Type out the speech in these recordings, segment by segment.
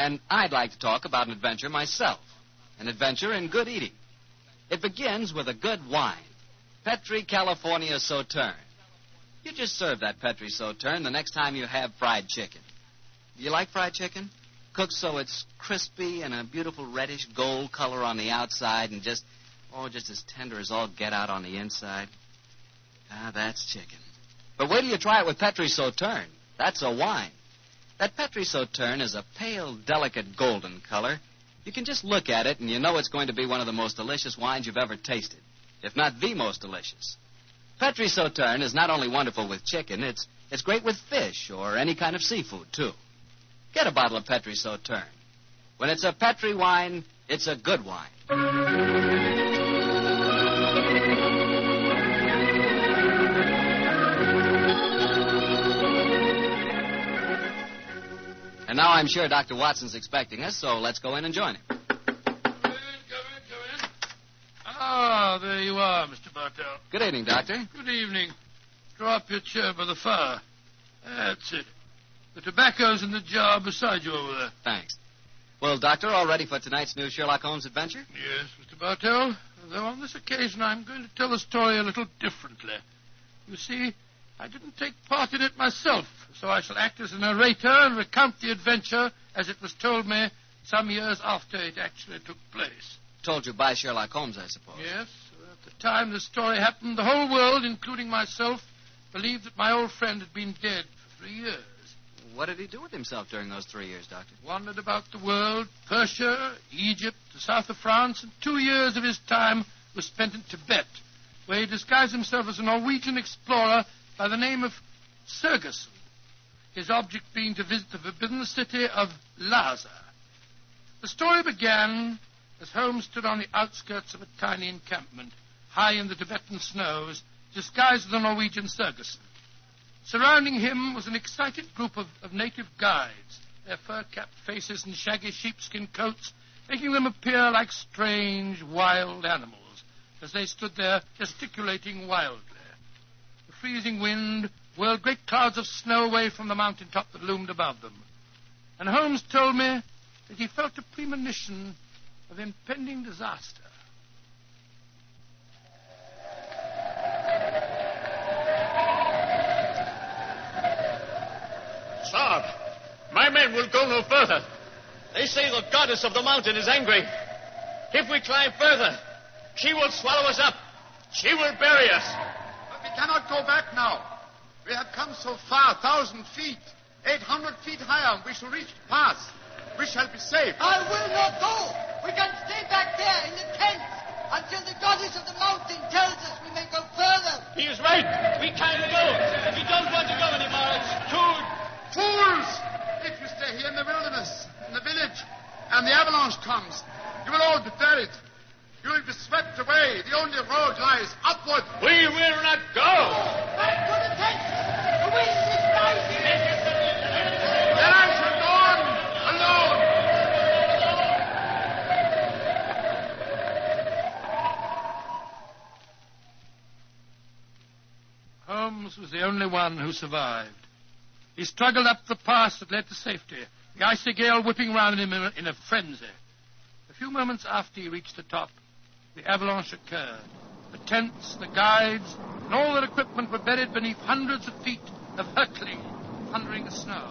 And I'd like to talk about an adventure myself, an adventure in good eating. It begins with a good wine, Petri California Sauterne. You just serve that Petri Sauterne the next time you have fried chicken. You like fried chicken? Cooked so it's crispy and a beautiful reddish gold color on the outside and just, oh, just as tender as all get out on the inside. Ah, that's chicken. But wait till you try it with Petri Sauterne. That's a wine. That Petri Sauterne is a pale, delicate golden color. You can just look at it and you know it's going to be one of the most delicious wines you've ever tasted, if not the most delicious. Petri Sauterne is not only wonderful with chicken, it's, it's great with fish or any kind of seafood, too. Get a bottle of Petri Sauterne. When it's a Petri wine, it's a good wine. Now I'm sure Dr. Watson's expecting us, so let's go in and join him. Come in, come in, come in. Ah, there you are, Mr. Bartell. Good evening, Doctor. Good evening. Draw up your chair by the fire. That's it. The tobacco's in the jar beside you over there. Thanks. Well, Doctor, all ready for tonight's new Sherlock Holmes adventure? Yes, Mr. Bartell. Though on this occasion I'm going to tell the story a little differently. You see, I didn't take part in it myself, so I shall act as a narrator and recount the adventure as it was told me some years after it actually took place. Told you by Sherlock Holmes, I suppose. Yes, at the time the story happened, the whole world, including myself, believed that my old friend had been dead for three years. What did he do with himself during those three years, Doctor? Wandered about the world, Persia, Egypt, the south of France, and two years of his time was spent in Tibet, where he disguised himself as a Norwegian explorer by the name of Sigerson, his object being to visit the forbidden city of Lhasa. The story began as Holmes stood on the outskirts of a tiny encampment, high in the Tibetan snows, disguised as a Norwegian Sigerson. Surrounding him was an excited group of, of native guides, their fur-capped faces and shaggy sheepskin coats making them appear like strange wild animals as they stood there gesticulating wildly. The freezing wind whirled great clouds of snow away from the mountain top that loomed above them. And Holmes told me that he felt a premonition of impending disaster. Sir, my men will go no further. They say the goddess of the mountain is angry. If we climb further, she will swallow us up. She will bury us. But we cannot go back now. We have come so far, thousand feet, eight hundred feet higher, and we shall reach the pass. We shall be safe. I will not go. We can stay back there in the tent until the goddess of the mountain tells us we may go further. He is right. We can't go. We don't want to go anymore. It's too. Fools! If you stay here in the wilderness, in the village, and the avalanche comes, you will all be buried. You will be swept away. The only road lies upward. We will not go. Back to the tent. The wind is rising. Then I shall go on alone. Holmes was the only one who survived. He struggled up the pass that led to safety, the icy gale whipping round him in a, in a frenzy. A few moments after he reached the top, the avalanche occurred. The tents, the guides, and all their equipment were buried beneath hundreds of feet of hurtling, thundering snow.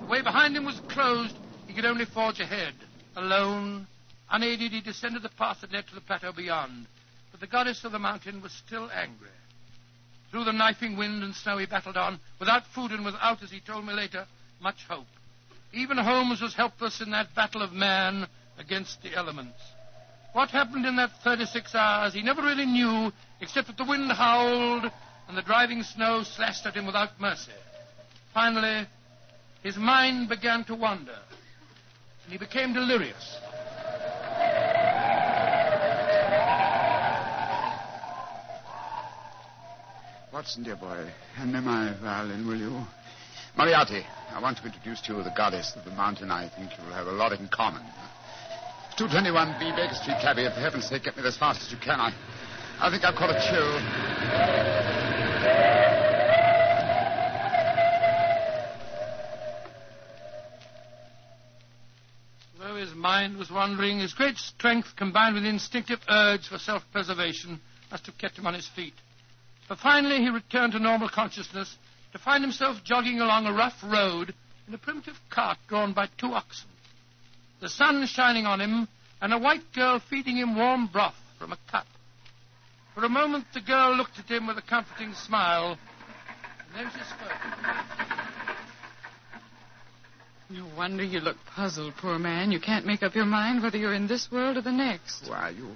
The way behind him was closed, he could only forge ahead. Alone, unaided, he descended the path that led to the plateau beyond. But the goddess of the mountain was still angry. Through the knifing wind and snow he battled on, without food and without, as he told me later, much hope. Even Holmes was helpless in that battle of man against the elements. What happened in that 36 hours he never really knew, except that the wind howled and the driving snow slashed at him without mercy. Finally, his mind began to wander, and he became delirious. Watson, dear boy, hand me my violin, will you? Moriarty, I want to introduce to you the goddess of the mountain. I think you will have a lot in common. 221B Baker Street, cabby. For heaven's sake, get me there as fast as you can. I, I think I've caught a chill. Though his mind was wandering, his great strength combined with instinctive urge for self preservation must have kept him on his feet. But finally he returned to normal consciousness to find himself jogging along a rough road in a primitive cart drawn by two oxen. The sun shining on him, and a white girl feeding him warm broth from a cup. For a moment the girl looked at him with a comforting smile, and then she spoke. No wonder you look puzzled, poor man. You can't make up your mind whether you're in this world or the next. Who are you?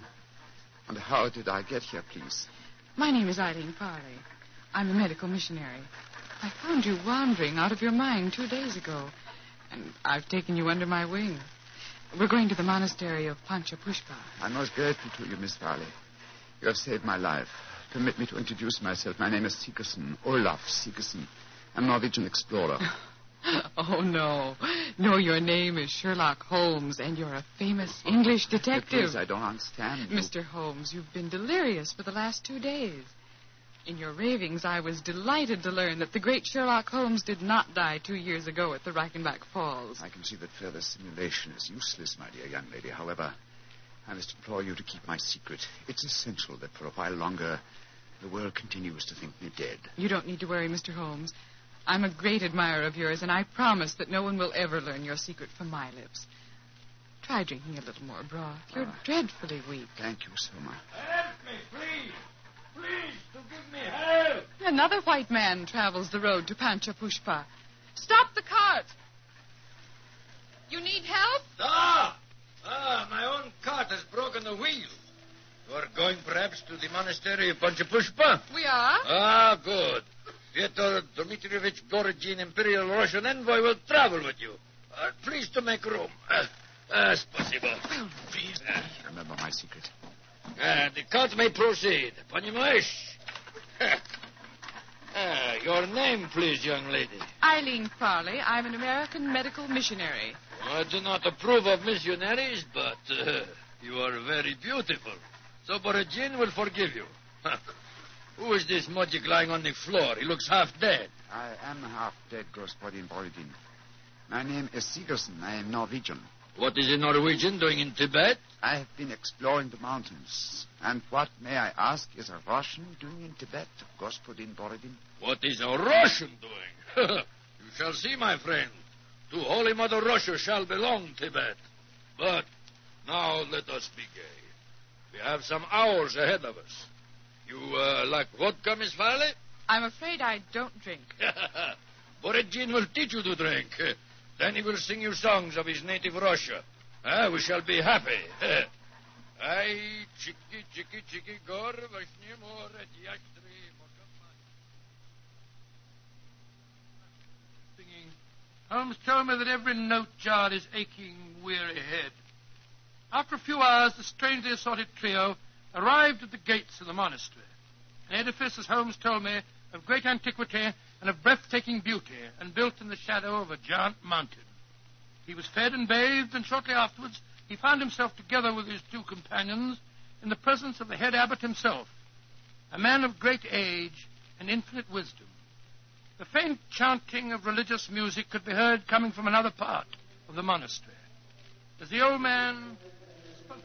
And how did I get here, please? My name is Eileen Farley. I'm a medical missionary. I found you wandering out of your mind two days ago, and I've taken you under my wing. We're going to the monastery of Pancha Panchapushpa. I'm most grateful to you, Miss Farley. You have saved my life. Permit me to introduce myself. My name is Sigerson, Olaf Sigerson. I'm a Norwegian explorer. Oh, no. No, your name is Sherlock Holmes, and you're a famous English detective. Please, I don't understand. you. Mr. Holmes, you've been delirious for the last two days. In your ravings, I was delighted to learn that the great Sherlock Holmes did not die two years ago at the Reichenbach Falls. I can see that further simulation is useless, my dear young lady. However, I must implore you to keep my secret. It's essential that for a while longer the world continues to think me dead. You don't need to worry, Mr. Holmes. I'm a great admirer of yours, and I promise that no one will ever learn your secret from my lips. Try drinking a little more broth. You're Ah. dreadfully weak. Thank you so much. Help me, please. Please, give me. Help! Another white man travels the road to Panchapushpa. Stop the cart. You need help? Ah! Ah, my own cart has broken the wheel. You are going perhaps to the monastery of Panchapushpa? We are. Ah, good. Peter Dmitrievich Borodin, Imperial Russian envoy, will travel with you. Uh, please to make room. Uh, as possible. Well, please. Uh, remember my secret uh, the cart may proceed. Понимаешь? Uh, your name, please, young lady. Eileen Farley. I'm an American medical missionary. I do not approve of missionaries, but uh, you are very beautiful. So Borodin will forgive you. Who is this mujik lying on the floor? He looks half dead. I am half dead, Gospodin Borodin. My name is Sigerson. I am Norwegian. What is a Norwegian doing in Tibet? I have been exploring the mountains. And what, may I ask, is a Russian doing in Tibet, Gospodin Borodin? What is a Russian doing? you shall see, my friend. To Holy Mother Russia shall belong Tibet. But now let us be gay. We have some hours ahead of us. You uh, like vodka, Miss Farley? I'm afraid I don't drink. Borodin will teach you to drink. Then he will sing you songs of his native Russia. Ah, we shall be happy. Ay, chiki, chiki, chiki, gor, vashnie more, singing. Holmes told me that every note jarred his aching, weary head. After a few hours, the strangely assorted trio arrived at the gates of the monastery. An edifice, as Holmes told me, of great antiquity and of breathtaking beauty, and built in the shadow of a giant mountain. He was fed and bathed, and shortly afterwards he found himself together with his two companions in the presence of the head abbot himself, a man of great age and infinite wisdom. The faint chanting of religious music could be heard coming from another part of the monastery. As the old man spoke,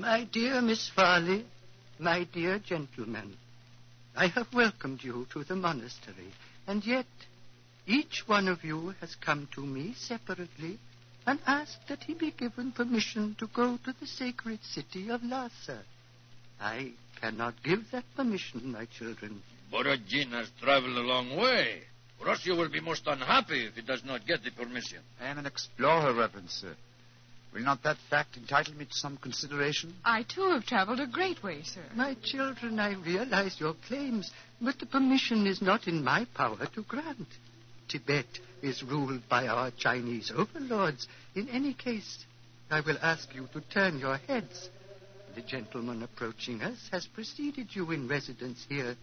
My dear Miss Farley, My dear gentlemen, I have welcomed you to the monastery, and yet each one of you has come to me separately and asked that he be given permission to go to the sacred city of Lhasa. I cannot give that permission, my children. Borodin has traveled a long way. Russia will be most unhappy if he does not get the permission. I am an explorer, Reverend Sir. Will not that fact entitle me to some consideration? I, too, have traveled a great way, sir. My children, I realize your claims, but the permission is not in my power to grant. Tibet is ruled by our Chinese overlords. In any case, I will ask you to turn your heads. The gentleman approaching us has preceded you in residence here.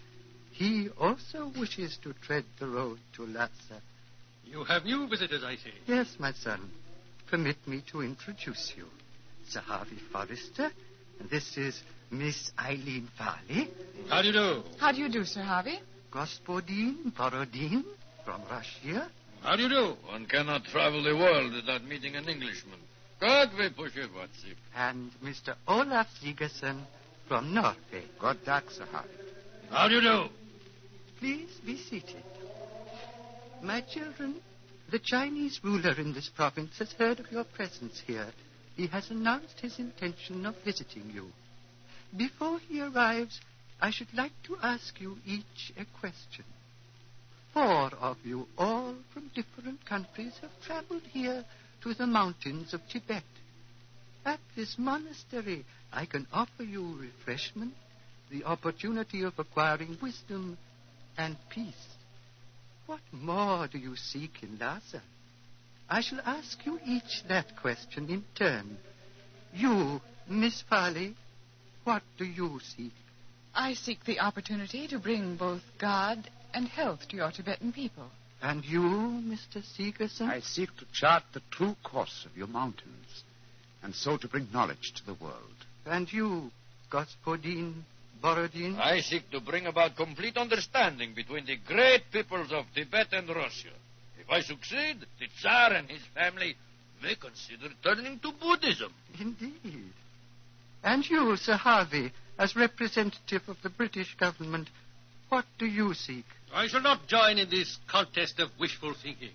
He also wishes to tread the road to Lhasa. You have new visitors, I see. Yes, my son. Permit me to introduce you. Sir Harvey Forrester, and this is Miss Eileen Farley. How do you do? How do you do, Sir Harvey? Gospodin Borodin from Russia. How do you do? One cannot travel the world without meeting an Englishman. God we push it, Watsi. And Mr. Olaf Sigerson from Norway. God dag, Sir Harvey. How do you do? Please be seated. My children, the Chinese ruler in this province has heard of your presence here. He has announced his intention of visiting you. Before he arrives, I should like to ask you each a question. Four of you, all from different countries, have traveled here to the mountains of Tibet. At this monastery, I can offer you refreshment, the opportunity of acquiring wisdom and peace. What more do you seek in Lhasa? I shall ask you each that question in turn. You, Miss Farley, what do you seek? I seek the opportunity to bring both God and health to your Tibetan people. And you, Mr. Sigerson? I seek to chart the true course of your mountains, and so to bring knowledge to the world. And you, Gospodin Borodin? I seek to bring about complete understanding between the great peoples of Tibet and Russia. If I succeed, the Tsar and his family may consider turning to Buddhism. Indeed. And you, Sir Harvey, as representative of the British government, what do you seek? I shall not join in this contest of wishful thinking.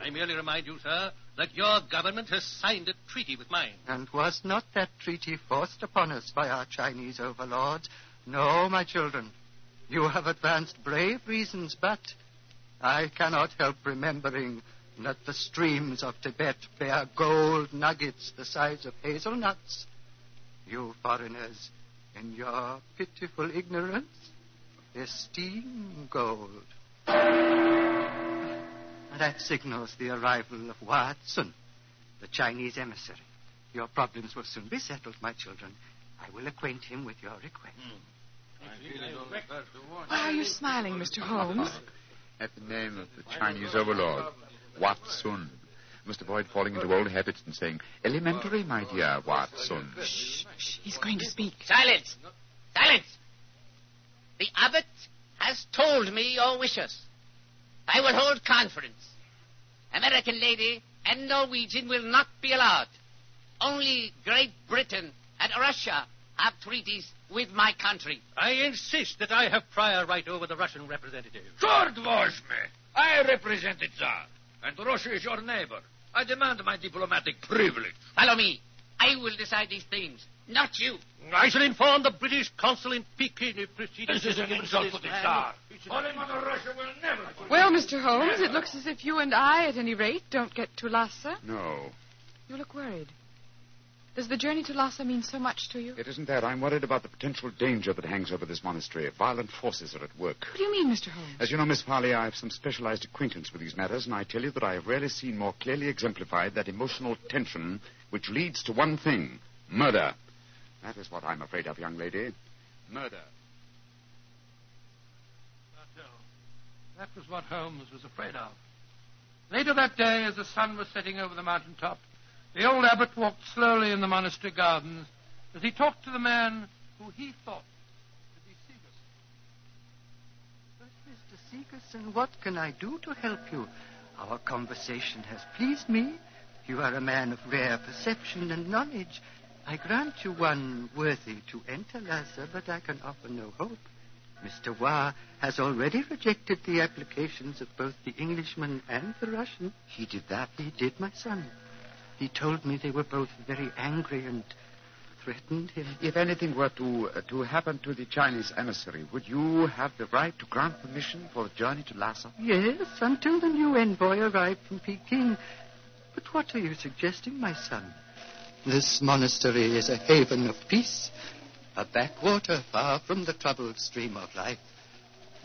I merely remind you, sir, that your government has signed a treaty with mine. And was not that treaty forced upon us by our Chinese overlords? No, my children. You have advanced brave reasons, but I cannot help remembering that the streams of Tibet bear gold nuggets the size of hazelnuts. You foreigners, in your pitiful ignorance, esteem gold. That signals the arrival of Watson, the Chinese emissary. Your problems will soon be settled, my children. I will acquaint him with your request. Hmm. Why are you smiling, Mr. Holmes? At the name of the Chinese overlord, Watsun. Mr. Boyd falling into old habits and saying, Elementary, my dear Watson. Shh, shh, he's going to speak. Silence! Silence! The abbot has told me your wishes. I will hold conference. American lady and Norwegian will not be allowed. Only Great Britain and Russia have treaties with my country. I insist that I have prior right over the Russian representative. Sword me. I represent the Tsar, and Russia is your neighbor. I demand my diplomatic privilege. Follow me. I will decide these things, not you. I shall inform the British consul in Peking if proceedings... This is an insult to the Tsar. Holy Mother Russia will never... Well, Mr. Holmes, it looks as if you and I, at any rate, don't get to Lhasa. No, You look worried. Does the journey to Lhasa mean so much to you? it isn't that. I'm worried about the potential danger that hangs over this monastery. Violent forces are at work. What do you mean, Mr. Holmes? As you know, Miss Farley, I have some specialized acquaintance with these matters, and I tell you that I have rarely seen more clearly exemplified that emotional tension which leads to one thing murder. That is what I'm afraid of, young lady. Murder. Uh, that was what Holmes was afraid of. Later that day, as the sun was setting over the mountain top, the old abbot walked slowly in the monastery gardens as he talked to the man who he thought to be Sigerson. But, Mr. Sigerson, what can I do to help you? Our conversation has pleased me. You are a man of rare perception and knowledge. I grant you one worthy to enter Lhasa, but I can offer no hope. Mr. Wah has already rejected the applications of both the Englishman and the Russian. He did that? He did, my son. He told me they were both very angry and threatened him. If anything were to, uh, to happen to the Chinese emissary, would you have the right to grant permission for a journey to Lhasa? Yes, until the new envoy arrived from Peking. But what are you suggesting, my son? This monastery is a haven of peace, a backwater far from the troubled stream of life.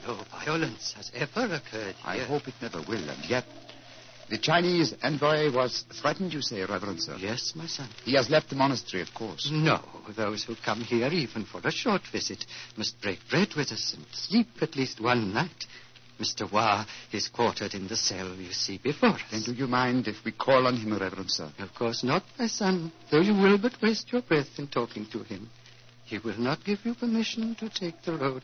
No violence has ever occurred here. I hope it never will, and yet the Chinese envoy was threatened, you say, Reverend Sir? Yes, my son. He has left the monastery, of course. No, those who come here, even for a short visit, must break bread with us and sleep at least one night. Mr. Wah is quartered in the cell you see before us. Then do you mind if we call on him, Reverend Sir? Of course not, my son, though you will but waste your breath in talking to him. He will not give you permission to take the road.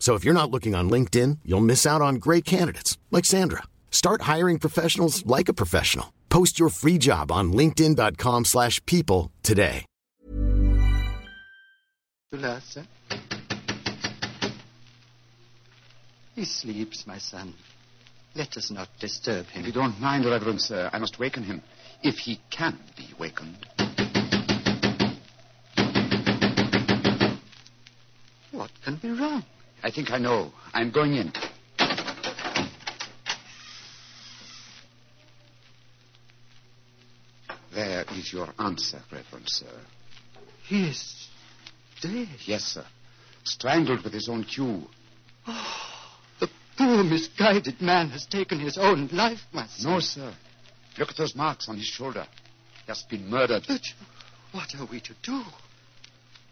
So if you're not looking on LinkedIn, you'll miss out on great candidates like Sandra. Start hiring professionals like a professional. Post your free job on linkedin.com/people slash people today. Lhasa. He sleeps, my son. Let us not disturb him. If you don't mind, Reverend Sir, I must waken him, if he can be wakened. What can be wrong? I think I know. I'm going in. There is your answer, Reverend Sir. He is dead. Yes, sir. Strangled with his own queue. Oh, The poor, misguided man has taken his own life, my son. No, sir. Look at those marks on his shoulder. He has been murdered. But what are we to do?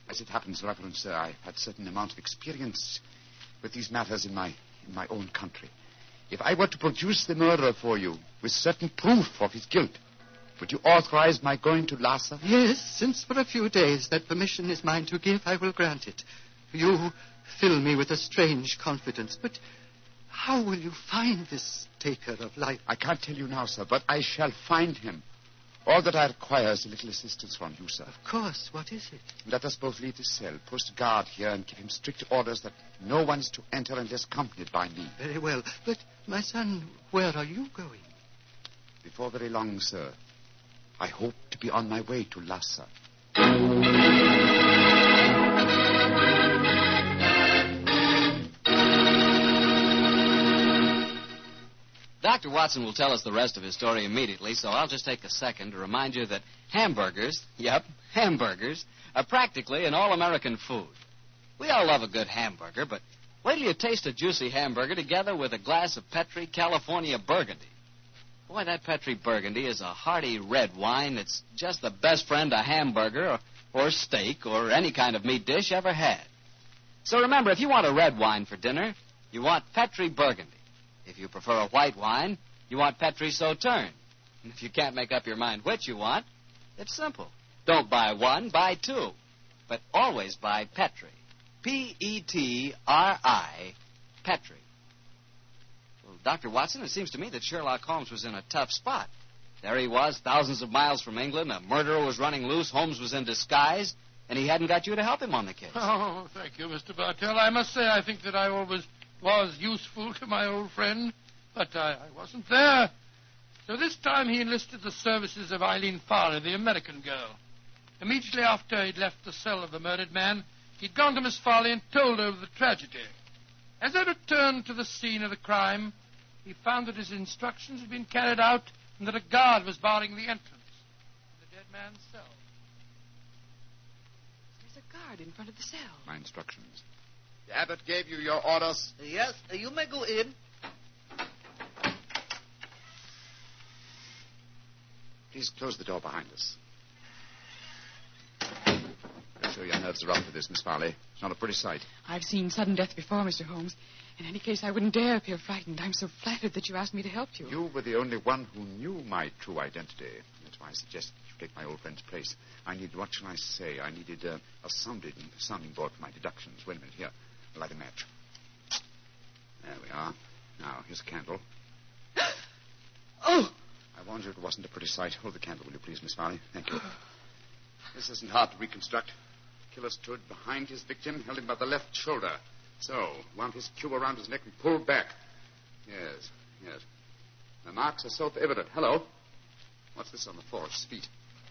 As it happens, Reverend Sir, I've had certain amount of experience with these matters in my in my own country. If I were to produce the murderer for you with certain proof of his guilt, would you authorize my going to Lhasa? Yes, since for a few days that permission is mine to give, I will grant it. You fill me with a strange confidence, but how will you find this taker of life? I can't tell you now, sir, but I shall find him. All that I require is a little assistance from you, sir. Of course. What is it? Let us both leave this cell, post guard here, and give him strict orders that no one is to enter unless accompanied by me. Very well. But, my son, where are you going? Before very long, sir, I hope to be on my way to Lhasa. Dr. Watson will tell us the rest of his story immediately, so I'll just take a second to remind you that hamburgers, yep, hamburgers, are practically an all American food. We all love a good hamburger, but wait till you taste a juicy hamburger together with a glass of Petri California Burgundy. Boy, that Petri Burgundy is a hearty red wine that's just the best friend a hamburger or, or steak or any kind of meat dish ever had. So remember, if you want a red wine for dinner, you want Petri Burgundy. If you prefer a white wine, you want Petri Sauterne. And if you can't make up your mind which you want, it's simple. Don't buy one, buy two. But always buy Petri. P E T R I, Petri. Well, Dr. Watson, it seems to me that Sherlock Holmes was in a tough spot. There he was, thousands of miles from England. A murderer was running loose. Holmes was in disguise. And he hadn't got you to help him on the case. Oh, thank you, Mr. Bartell. I must say I think that I always was useful to my old friend, but I, I wasn't there. So this time he enlisted the services of Eileen Farley, the American girl. Immediately after he'd left the cell of the murdered man, he'd gone to Miss Farley and told her of the tragedy. As I returned to the scene of the crime, he found that his instructions had been carried out and that a guard was barring the entrance to the dead man's cell. There's a guard in front of the cell. My instructions. The abbot gave you your orders. Yes, you may go in. Please close the door behind us. I'm sure your nerves are up for this, Miss Farley. It's not a pretty sight. I've seen sudden death before, Mr. Holmes. In any case, I wouldn't dare appear frightened. I'm so flattered that you asked me to help you. You were the only one who knew my true identity. That's why I suggest you take my old friend's place. I need, what shall I say? I needed uh, a sounding, sounding board for my deductions. Wait a minute, here. Light a match. There we are. Now, here's a candle. Oh! I warned you it wasn't a pretty sight. Hold the candle, will you please, Miss Farley? Thank you. This isn't hard to reconstruct. Killer stood behind his victim, held him by the left shoulder. So, wound his queue around his neck and pulled back. Yes, yes. The marks are self-evident. Hello. What's this on the floor? His feet.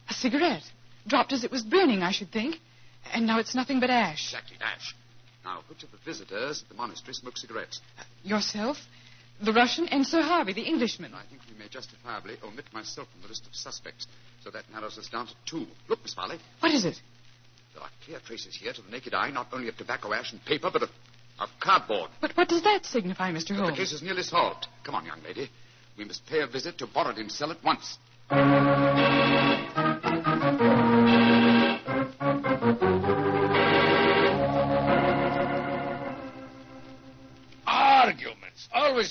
A cigarette. Dropped as it was burning, I should think. And now it's nothing but ash. Exactly, ash. Now, which of the visitors at the monastery smoke cigarettes? Yourself, the Russian, and Sir Harvey, the Englishman. I think we may justifiably omit myself from the list of suspects, so that narrows us down to two. Look, Miss Farley. What is it? There are clear traces here to the naked eye, not only of tobacco ash and paper, but of, of cardboard. But what does that signify, Mr. Holmes? the case is nearly solved. Come on, young lady. We must pay a visit to Borodin's cell at once.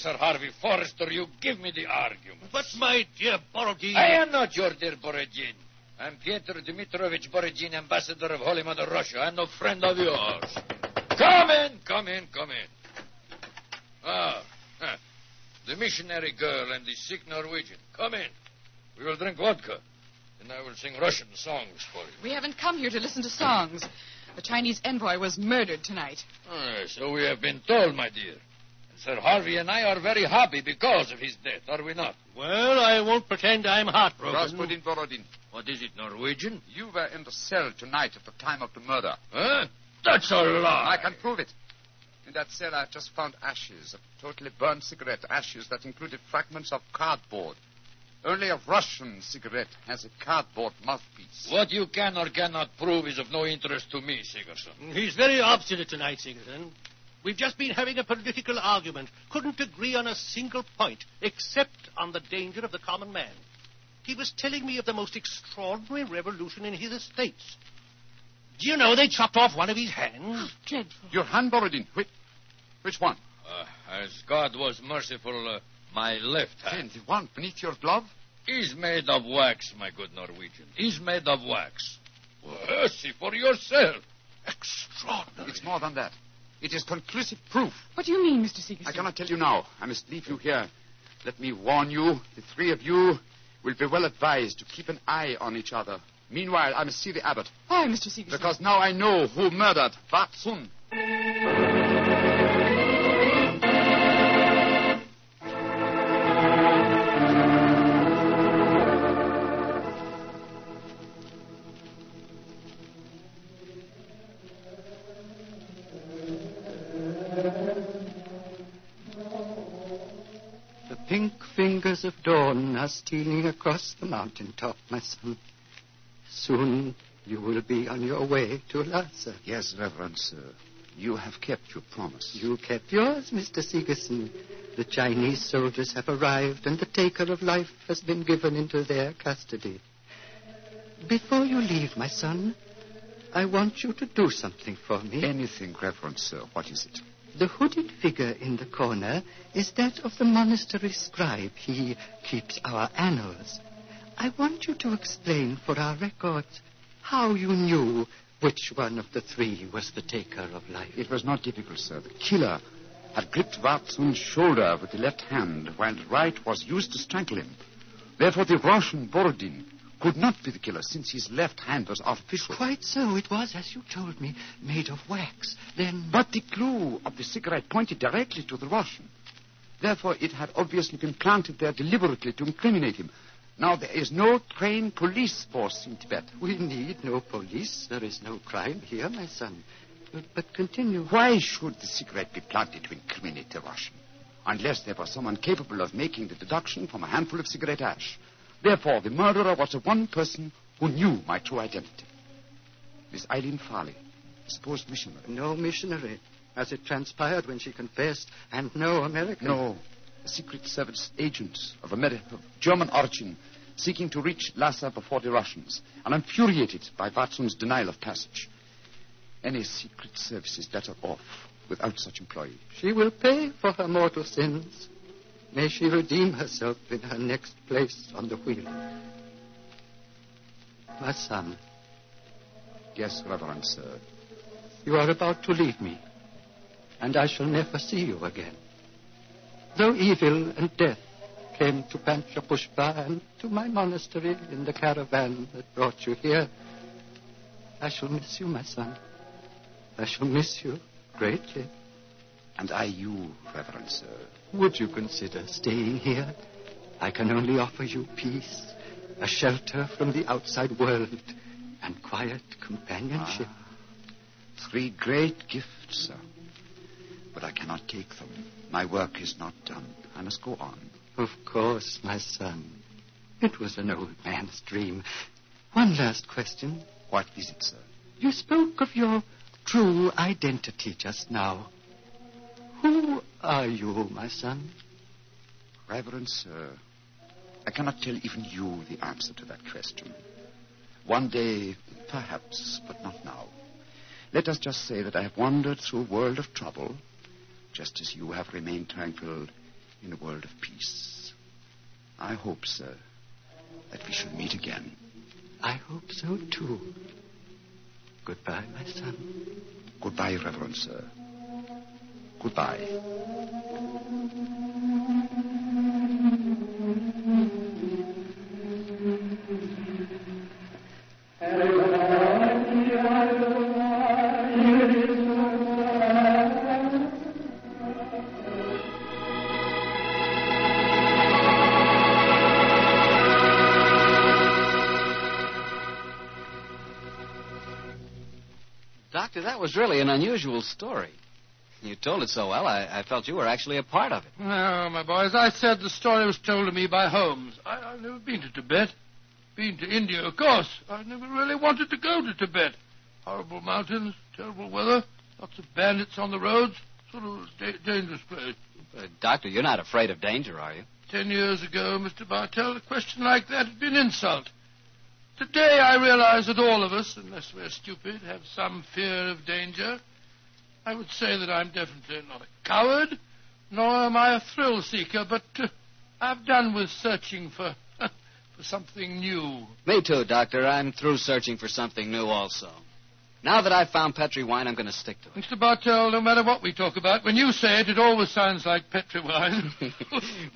Sir Harvey Forrester, you give me the argument. But, my dear Borodin. I am not your dear Borodin. I'm Pyotr Dmitrovich Borodin, ambassador of Holy Mother Russia. I'm no friend of yours. Come in, come in, come in. Ah, huh. the missionary girl and the sick Norwegian. Come in. We will drink vodka, and I will sing Russian songs for you. We haven't come here to listen to songs. The Chinese envoy was murdered tonight. Ah, so we have been told, my dear. And Sir Harvey and I are very happy because of his death, are we not? Well, I won't pretend I'm heartbroken. Gospodin Borodin, What is it, Norwegian? you were in the cell tonight at the time of the murder. Huh? That's a lie. I can prove it. In that cell, I've just found ashes of totally burned cigarette ashes that included fragments of cardboard. Only a Russian cigarette has a cardboard mouthpiece. What you can or cannot prove is of no interest to me, Sigerson. He's very obstinate tonight, Sigerson. We've just been having a political argument. Couldn't agree on a single point, except on the danger of the common man. He was telling me of the most extraordinary revolution in his estates. Do you know they chopped off one of his hands? Dreadful. Your hand, Borodin. Which, which one? Uh, as God was merciful, uh, my left hand The one beneath your glove? is made of wax, my good Norwegian. Is made of wax. Well, see for yourself. Extraordinary. It's more than that. It is conclusive proof. What do you mean, Mr. Sigerson? I cannot tell you now. I must leave you here. Let me warn you, the three of you will be well advised to keep an eye on each other. Meanwhile, I must see the abbot, Why, Mr. Sigerson? because now I know who murdered Sun. Fingers of dawn are stealing across the mountain top, my son. Soon you will be on your way to Lhasa. Yes, Reverend Sir. You have kept your promise. You kept yours, Mr. Sigerson. The Chinese soldiers have arrived, and the taker of life has been given into their custody. Before you leave, my son, I want you to do something for me. Anything, Reverend Sir. What is it? The hooded figure in the corner is that of the monastery scribe. He keeps our annals. I want you to explain for our records how you knew which one of the three was the taker of life. It was not difficult, sir. The killer had gripped Wat Sun's shoulder with the left hand, while the right was used to strangle him. Therefore, the Russian Borodin could not be the killer, since his left hand was artificial. Quite so. It was, as you told me, made of wax. Then. But the clue of the cigarette pointed directly to the Russian. Therefore, it had obviously been planted there deliberately to incriminate him. Now, there is no trained police force in Tibet. We need no police. There is no crime here, my son. But, but continue. Why should the cigarette be planted to incriminate the Russian? unless there was someone capable of making the deduction from a handful of cigarette ash. Therefore, the murderer was the one person who knew my true identity. Miss Eileen Farley, supposed missionary. No missionary, as it transpired when she confessed, and no American. No, a Secret Service agent of, Ameri- of German origin seeking to reach Lhasa before the Russians and infuriated by Watson's denial of passage. Any Secret Service is better off without such employee. She will pay for her mortal sins. May she redeem herself in her next place on the wheel. My son. Yes, Reverend Sir. You are about to leave me, and I shall never see you again. Though evil and death came to Panchapushpa and to my monastery in the caravan that brought you here, I shall miss you, my son. I shall miss you greatly. And I you, Reverend Sir. Would you consider staying here? I can only offer you peace, a shelter from the outside world, and quiet companionship. Ah, three great gifts, sir. But I cannot take them. My work is not done. I must go on. Of course, my son. It was an old man's dream. One last question. What is it, sir? You spoke of your true identity just now. Are you, my son? Reverend Sir, I cannot tell even you the answer to that question. One day, perhaps, but not now. Let us just say that I have wandered through a world of trouble, just as you have remained tranquil in a world of peace. I hope, sir, that we shall meet again. I hope so, too. Goodbye, my son. Goodbye, Reverend Sir. Doctor, that was really an unusual story. You told it so well, I, I felt you were actually a part of it. No, my boy, as I said, the story was told to me by Holmes. I, I've never been to Tibet. Been to India, of course. I never really wanted to go to Tibet. Horrible mountains, terrible weather, lots of bandits on the roads. Sort of da- dangerous place. Uh, doctor, you're not afraid of danger, are you? Ten years ago, Mr. Bartell, a question like that would been an insult. Today I realize that all of us, unless we're stupid, have some fear of danger. I would say that I'm definitely not a coward, nor am I a thrill seeker, but uh, I've done with searching for for something new. Me too, Doctor. I'm through searching for something new also. Now that I've found Petri wine, I'm going to stick to it. Mr. Bartell, no matter what we talk about, when you say it, it always sounds like Petri wine.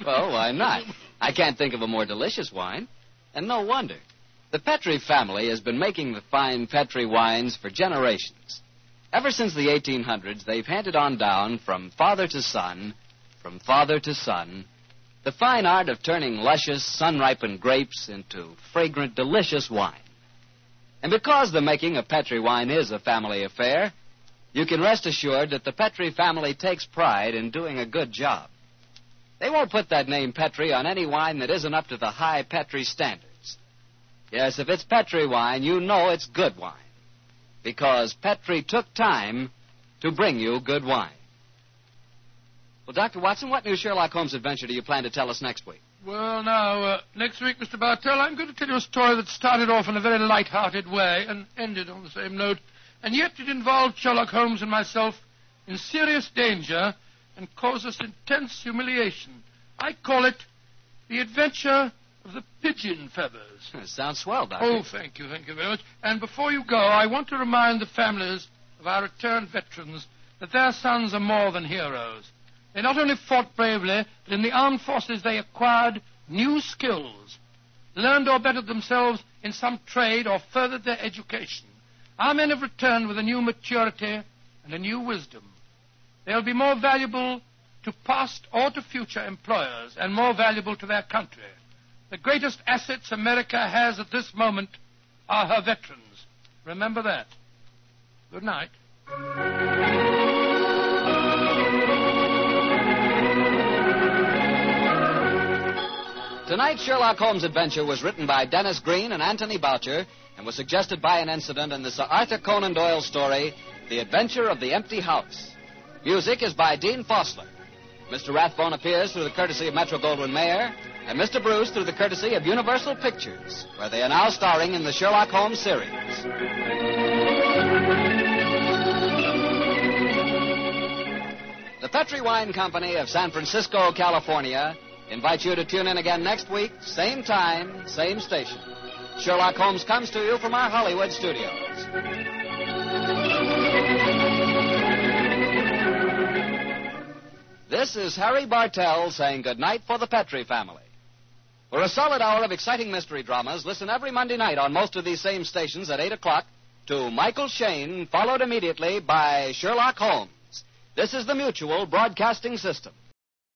well, why not? I can't think of a more delicious wine. And no wonder. The Petri family has been making the fine Petri wines for generations. Ever since the 1800s, they've handed on down from father to son, from father to son, the fine art of turning luscious, sun ripened grapes into fragrant, delicious wine. And because the making of Petri wine is a family affair, you can rest assured that the Petri family takes pride in doing a good job. They won't put that name Petri on any wine that isn't up to the high Petri standards. Yes, if it's Petri wine, you know it's good wine. Because Petri took time to bring you good wine. Well, Dr. Watson, what new Sherlock Holmes adventure do you plan to tell us next week? Well, now, uh, next week, Mr. Bartell, I'm going to tell you a story that started off in a very light-hearted way and ended on the same note. And yet it involved Sherlock Holmes and myself in serious danger and caused us intense humiliation. I call it The Adventure the Pigeon Feathers. Sounds swell, Doctor. Oh, thank you, thank you very much. And before you go, I want to remind the families of our returned veterans that their sons are more than heroes. They not only fought bravely, but in the armed forces they acquired new skills, learned or bettered themselves in some trade, or furthered their education. Our men have returned with a new maturity and a new wisdom. They'll be more valuable to past or to future employers and more valuable to their country. The greatest assets America has at this moment are her veterans. Remember that. Good night. Tonight's Sherlock Holmes adventure was written by Dennis Green and Anthony Boucher and was suggested by an incident in the Sir Arthur Conan Doyle story, The Adventure of the Empty House. Music is by Dean Fossler. Mr. Rathbone appears through the courtesy of Metro Goldwyn Mayer, and Mr. Bruce through the courtesy of Universal Pictures, where they are now starring in the Sherlock Holmes series. The Petri Wine Company of San Francisco, California, invites you to tune in again next week, same time, same station. Sherlock Holmes comes to you from our Hollywood studios. This is Harry Bartell saying goodnight for the Petri family. For a solid hour of exciting mystery dramas, listen every Monday night on most of these same stations at 8 o'clock to Michael Shayne, followed immediately by Sherlock Holmes. This is the Mutual Broadcasting System.